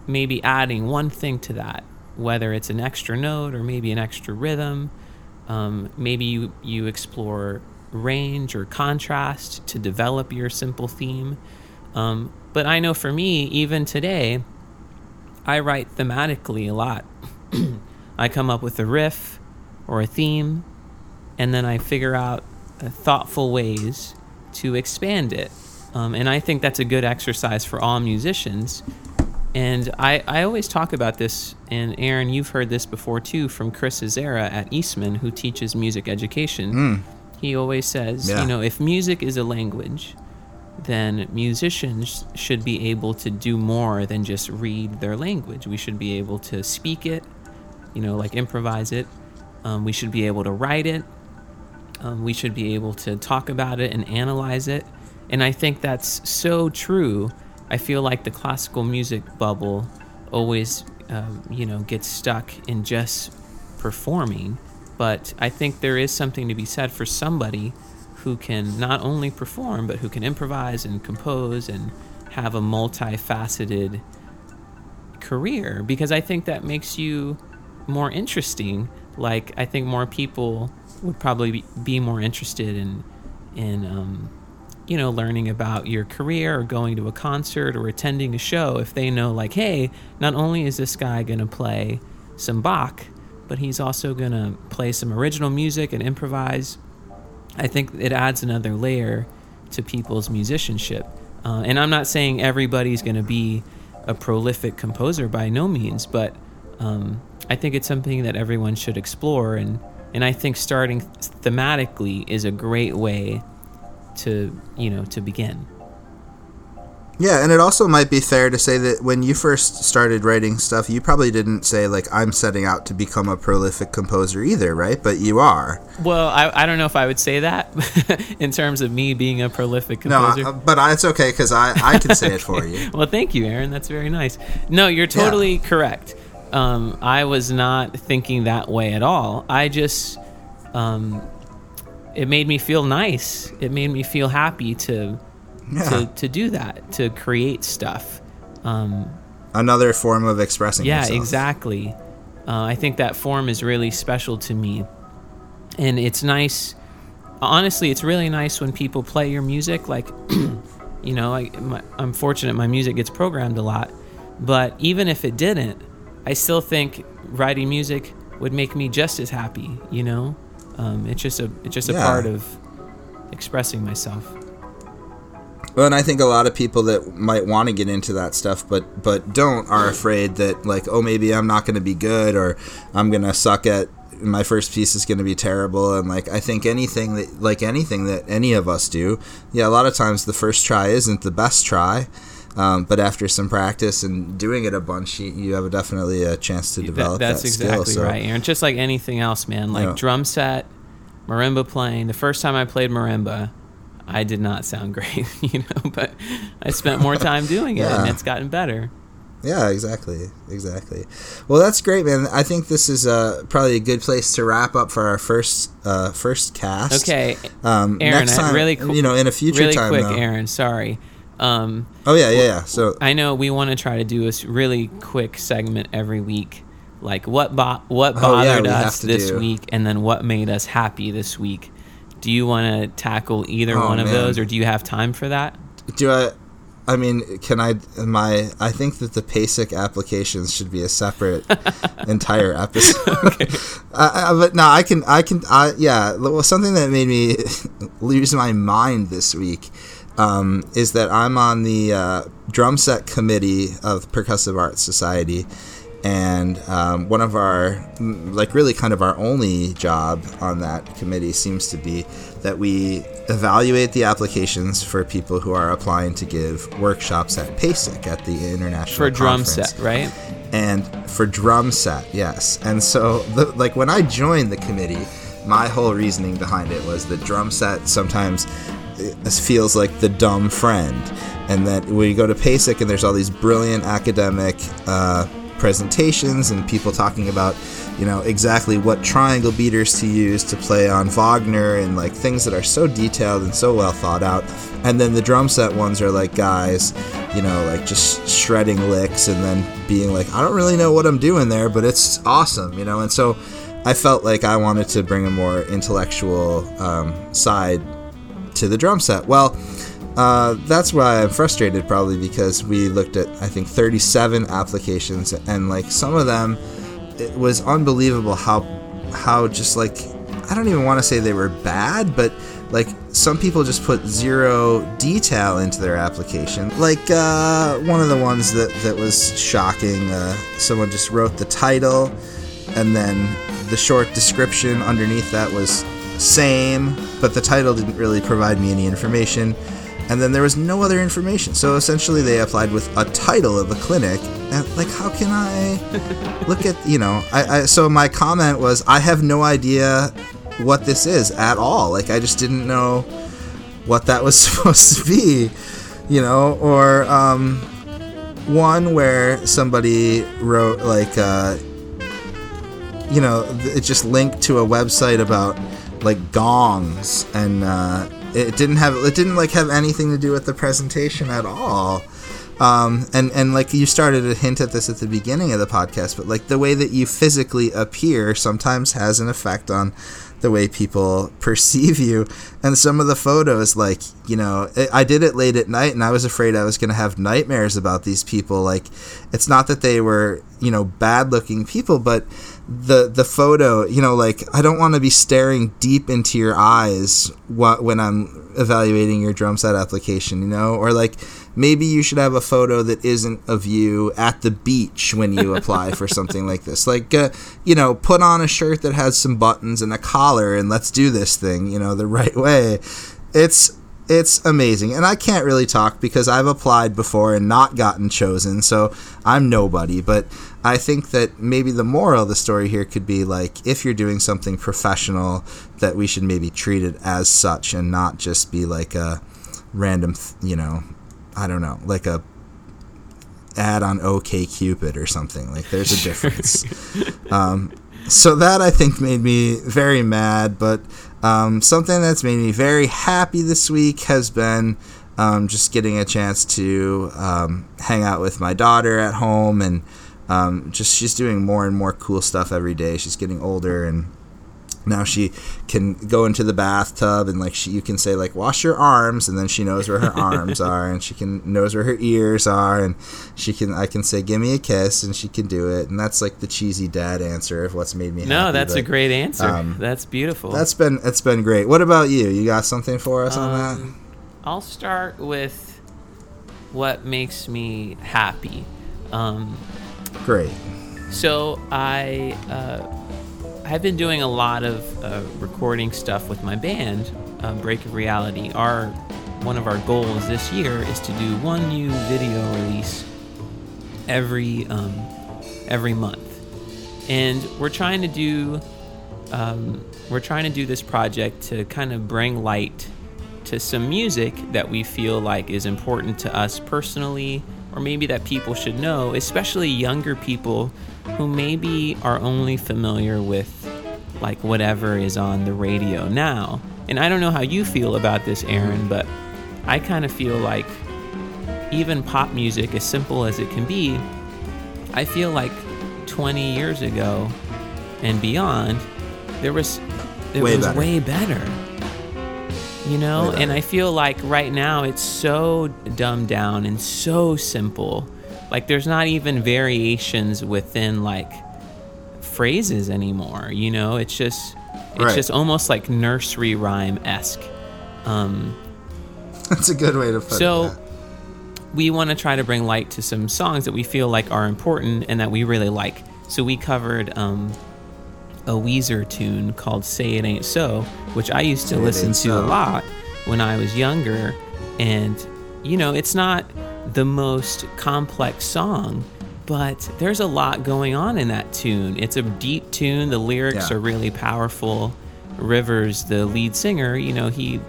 maybe adding one thing to that, whether it's an extra note or maybe an extra rhythm. Um, maybe you, you explore range or contrast to develop your simple theme. Um, but I know for me, even today, I write thematically a lot. I come up with a riff or a theme, and then I figure out uh, thoughtful ways to expand it. Um, and I think that's a good exercise for all musicians. And I, I always talk about this, and Aaron, you've heard this before too from Chris Azzara at Eastman, who teaches music education. He always says, Yeah. you know, if music is a language, then musicians should be able to do more than just read their language. We should be able to speak it, you know, like improvise it. Um, we should be able to write it. Um, we should be able to talk about it and analyze it. And I think that's so true. I feel like the classical music bubble always, um, you know, gets stuck in just performing. But I think there is something to be said for somebody who can not only perform, but who can improvise and compose and have a multifaceted career because I think that makes you more interesting. Like I think more people would probably be, more interested in in um, you know learning about your career or going to a concert or attending a show if they know like hey not only is this guy going to play some Bach but he's also going to play some original music and improvise I think it adds another layer to people's musicianship. Uh, and I'm not saying everybody's going to be a prolific composer by no means, but um, I think it's something that everyone should explore. And, and I think starting thematically is a great way to, you know, to begin. Yeah, and it also might be fair to say that when you first started writing stuff, you probably didn't say like I'm setting out to become a prolific composer either, right? But you are. Well, I, I don't know if I would say that in terms of me being a prolific No, composer. I, but I, it's okay because I I can say it for you. well, thank you, Aaron. That's very nice. No, you're totally correct. Um, I was not thinking that way at all. I just, um, it made me feel nice. It made me feel happy to, Yeah. to, to do that, to create stuff. Um, Another form of expressing yeah, yourself. exactly. Uh, I think that form is really special to me, and it's nice. Honestly, it's really nice when people play your music. Like, You know, I, my, I'm fortunate my music gets programmed a lot, but even if it didn't, I still think writing music would make me just as happy. You know, um, it's just a it's just a Yeah. part of expressing myself. Well, and I think a lot of people that might want to get into that stuff, but but don't, are afraid that like, oh, maybe I'm not going to be good, or I'm going to suck at my first piece is going to be terrible. And like, I think anything that like anything that any of us do, yeah, a lot of times the first try isn't the best try. Um, but after some practice and doing it a bunch, you, you have a definitely a chance to develop That- that's that exactly skill. So, right, Aaron. Just like anything else, man. Like Yeah. drum set, marimba playing. The first time I played marimba, I did not sound great, you know, but I spent more time doing it, and it's gotten better. Yeah, exactly, exactly. Well, that's great, man. I think this is uh, probably a good place to wrap up for our first uh, first cast. Okay, Um, Aaron, next time, really you know, in a future really time, quick, though. Aaron. Sorry. Um, Oh yeah, yeah, yeah. So I know we want to try to do a really quick segment every week, like what bo- what Oh, yeah, bothered we us this do. week, and then what made us happy this week. Do you want to tackle either Oh, one of man. those, or do you have time for that? do I? I mean, can I? My I think that the PASIC applications should be a separate entire episode. I, I, but no, I can. I can. I, yeah. Well, something that made me lose my mind this week um, is that I'm on the uh, drum set committee of Percussive Arts Society, and um, one of our, like, really kind of our only job on that committee seems to be that we evaluate the applications for people who are applying to give workshops at PASIC at the international For drum conference. set, right? and for drum set yes. And so the, like when i joined the committee my whole reasoning behind it was that drum set sometimes feels like the dumb friend. And that when you go to pasic and there's all these brilliant academic uh, presentations and people talking about you know exactly what triangle beaters to use to play on wagner and like things that are so detailed and so well thought out. And then the drum set ones are like guys you know like just shredding licks and then being like i don't really know what i'm doing there but it's awesome you know? And so i felt like i wanted to bring a more intellectual um, side to the drum set well uh, that's why i'm frustrated probably because we looked at i think 37 applications and like some of them it was unbelievable how how just like I don't even want to say they were bad, but like some people just put zero detail into their application. Like uh, one of the ones that that was shocking. Uh, someone just wrote the title, and then the short description underneath that was same, but the title didn't really provide me any information. And then there was no other information. So essentially, they applied with a title of a clinic. And like, how can I look at you know? I, I so my comment was, I have no idea what this is at all. Like, I just didn't know what that was supposed to be, you know, or um, one where somebody wrote like, uh, you know, it just linked to a website about like gongs, and uh, it didn't have it didn't like have anything to do with the presentation at all. Um, and and like you started to hint at this at the beginning of the podcast, but like the way that you physically appear sometimes has an effect on the way people perceive you. And some of the photos, like you know, I I did it late at night, and I was afraid I was going to have nightmares about these people. Like, it's not that they were you know bad looking people, but the the photo, you know, like I don't want to be staring deep into your eyes wh- when I'm evaluating your drum set application, you know, or like maybe you should have a photo that isn't of you at the beach when you apply for something like this. Like, uh, you know, put on a shirt that has some buttons and a collar, and let's do this thing, you know, the right way. It's it's amazing, and I can't really talk because I've applied before and not gotten chosen, so I'm nobody. But I think that maybe the moral of the story here could be like if you're doing something professional, that we should maybe treat it as such and not just be like a random, th- you know, I don't know, like a ad on OK Cupid or something. Like there's a difference. um, so that I think made me very mad, but um, something that's made me very happy this week has been um, just getting a chance to um, hang out with my daughter at home and um, just she's doing more and more cool stuff every day. She's getting older and now she can go into the bathtub and like she you can say like wash your arms and then she knows where her arms are and she can knows where her ears are and she can I can say give me a kiss and she can do it and that's like the cheesy dad answer of what's made me happy. No, happy, that's a great answer. um, that's beautiful. that's been it's been great what about you you got something for us on that Um, I'll start with what makes me happy. Um, great so I uh, I've been doing a lot of uh, recording stuff with my band, uh, Break of Reality. Our one of our goals this year is to do one new video release every um, every month, and we're trying to do um, we're trying to do this project to kind of bring light to some music that we feel like is important to us personally, or maybe that people should know, especially younger people who maybe are only familiar with like whatever is on the radio now. And I don't know how you feel about this, Aaron, but I kind of feel like even pop music, as simple as it can be, I feel like 20 years ago and beyond, there was it Way was better. way better. You know, Way and. I feel like right now it's so dumbed down and so simple. Like there's not even variations within like phrases anymore. You know, it's just it's Right. just almost like nursery rhyme esque. Um, that's a good way to put it. so we want to try to bring light to some songs that we feel like are important and that we really like. So we covered um, a Weezer tune called "Say It Ain't So," which I used to It listen to So. a lot when I was younger. And you know, it's not the most complex song, but there's a lot going on in that tune. It's a deep tune. The lyrics Yeah. are really powerful. Rivers, the lead singer, you know, he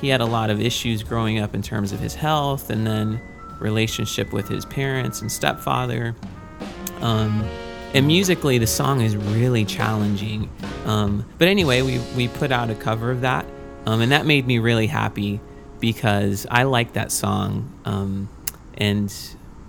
he had a lot of issues growing up in terms of his health and then relationship with his parents and stepfather. Um, and musically, the song is really challenging. Um, but anyway, we, we put out a cover of that, um, and that made me really happy because I like that song. Um, and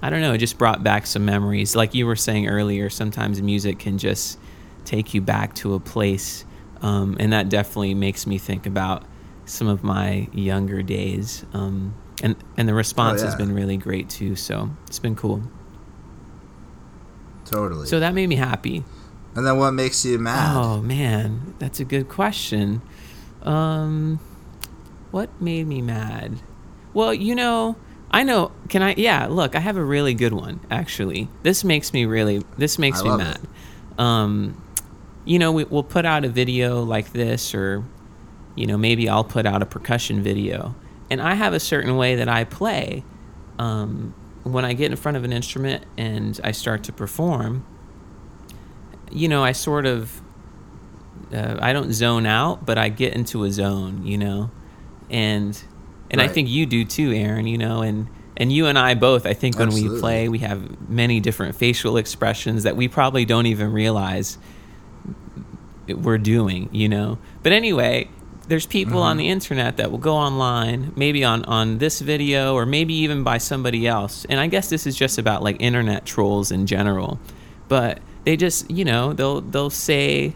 I don't know, it just brought back some memories. Like you were saying earlier, sometimes music can just take you back to a place. Um, and that definitely makes me think about some of my younger days. Um, and, and the response has yeah. been really great too. So it's been cool. Totally So that made me happy. and then what makes you mad Oh man, that's a good question. Um, what made me mad? Well, you know, I know. Can I? Yeah, look, I have a really good one. Actually, this makes me really. This makes I me mad. Um, you know, we, we'll put out a video like this, or you know, maybe I'll put out a percussion video, and I have a certain way that I play. Um, when I get in front of an instrument and I start to perform, you know, I sort of uh, I don't zone out, but I get into a zone, you know, and and I think you do too, Aaron. You know, and and you and I both. I think when we play, we have many different facial expressions that we probably don't even realize we're doing, you know. But anyway, there's people on the internet that will go online, maybe on on this video or maybe even by somebody else. And I guess this is just about like internet trolls in general. But they just, you know, they'll they'll say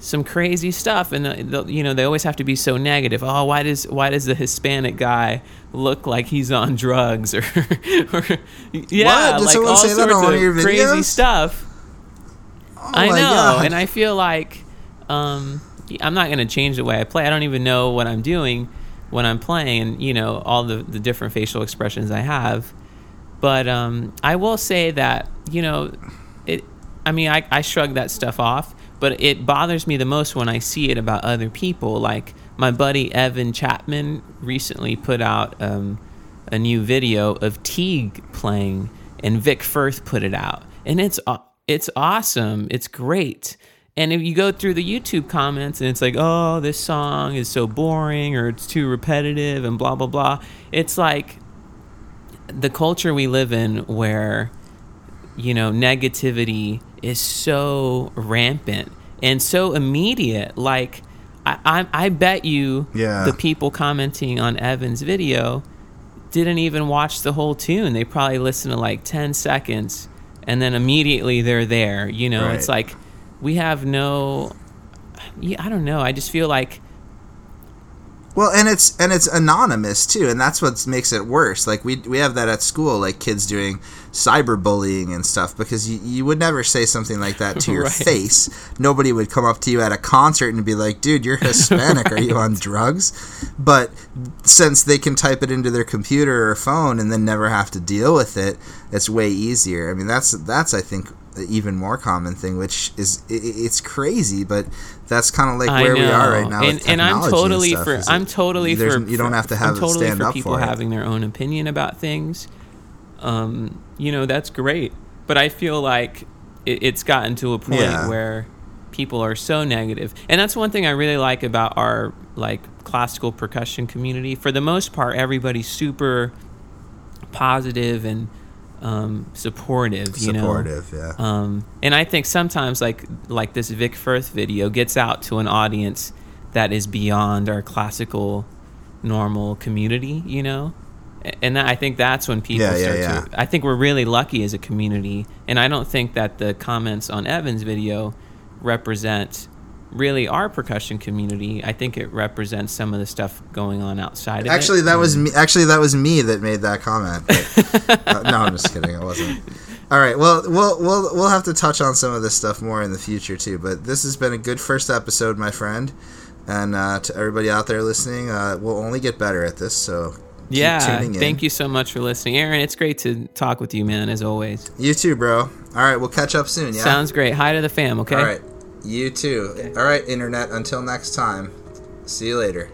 some crazy stuff and they'll- they'll, you know they always have to be so negative oh why does why does the hispanic guy look like he's on drugs or, or yeah Did like all say that sorts on of crazy videos? stuff Oh I know, God. and I feel like um, I'm not going to change the way I play. I don't even know what I'm doing when I'm playing, and you know all the the different facial expressions I have. But um, I will say that you know, it. I mean, I, I shrug that stuff off, but it bothers me the most when I see it about other people. Like my buddy Evan Chapman recently put out um, a new video of Teague playing, and Vic Firth put it out, and it's it's awesome. It's great. And if you go through the YouTube comments and it's like, oh, this song is so boring or it's too repetitive and blah blah blah, it's like the culture we live in where you know negativity is so rampant and so immediate. Like i i, I bet you Yeah. the people commenting on evan's video didn't even watch the whole tune. They probably listened to like 10 seconds and then immediately they're there you know? It's like we have no yeah, I don't know. I just feel like Well, and it's and it's anonymous too, and that's what makes it worse. Like we we have that at school, like kids doing cyberbullying and stuff, because you, you would never say something like that to your Right. face. Nobody would come up to you at a concert and be like, "Dude, you're Hispanic. Are you on drugs?" But since they can type it into their computer or phone and then never have to deal with it, it's way easier. I mean, that's that's I think the even more common thing, which is i i- it's crazy, but that's kind of like where we are right now. and and I'm totally stuff, for I'm it- totally for you don't have to have I'm it totally for people for having their own opinion about things. Um, you know that's great, but I feel like it, it's gotten to a point Yeah. where people are so negative, and that's one thing I really like about our like classical percussion community. For the most part, everybody's super positive and um, supportive. You know, supportive. Yeah. um, and I think sometimes like like this Vic Firth video gets out to an audience that is beyond our classical normal community, you know? And that, I think that's when people Yeah, yeah, start yeah. to I think we're really lucky as a community and I don't think that the comments on Evan's video represent really our percussion community. I think it represents some of the stuff going on outside of it. Actually, that was me. Actually, that was me that made that comment. but- uh, no, I'm just kidding. It wasn't. All right. Well, we'll we'll we'll have to touch on some of this stuff more in the future too. But this has been a good first episode, my friend. And uh, to everybody out there listening, uh, we'll only get better at this. So keep yeah, thank you so much for listening. Aaron, it's great to talk with you, man, as always. You too, bro. All right, we'll catch up soon. Yeah. Sounds great. Hi to the fam, okay? All right. You too. All right, internet. Until next time. See you later.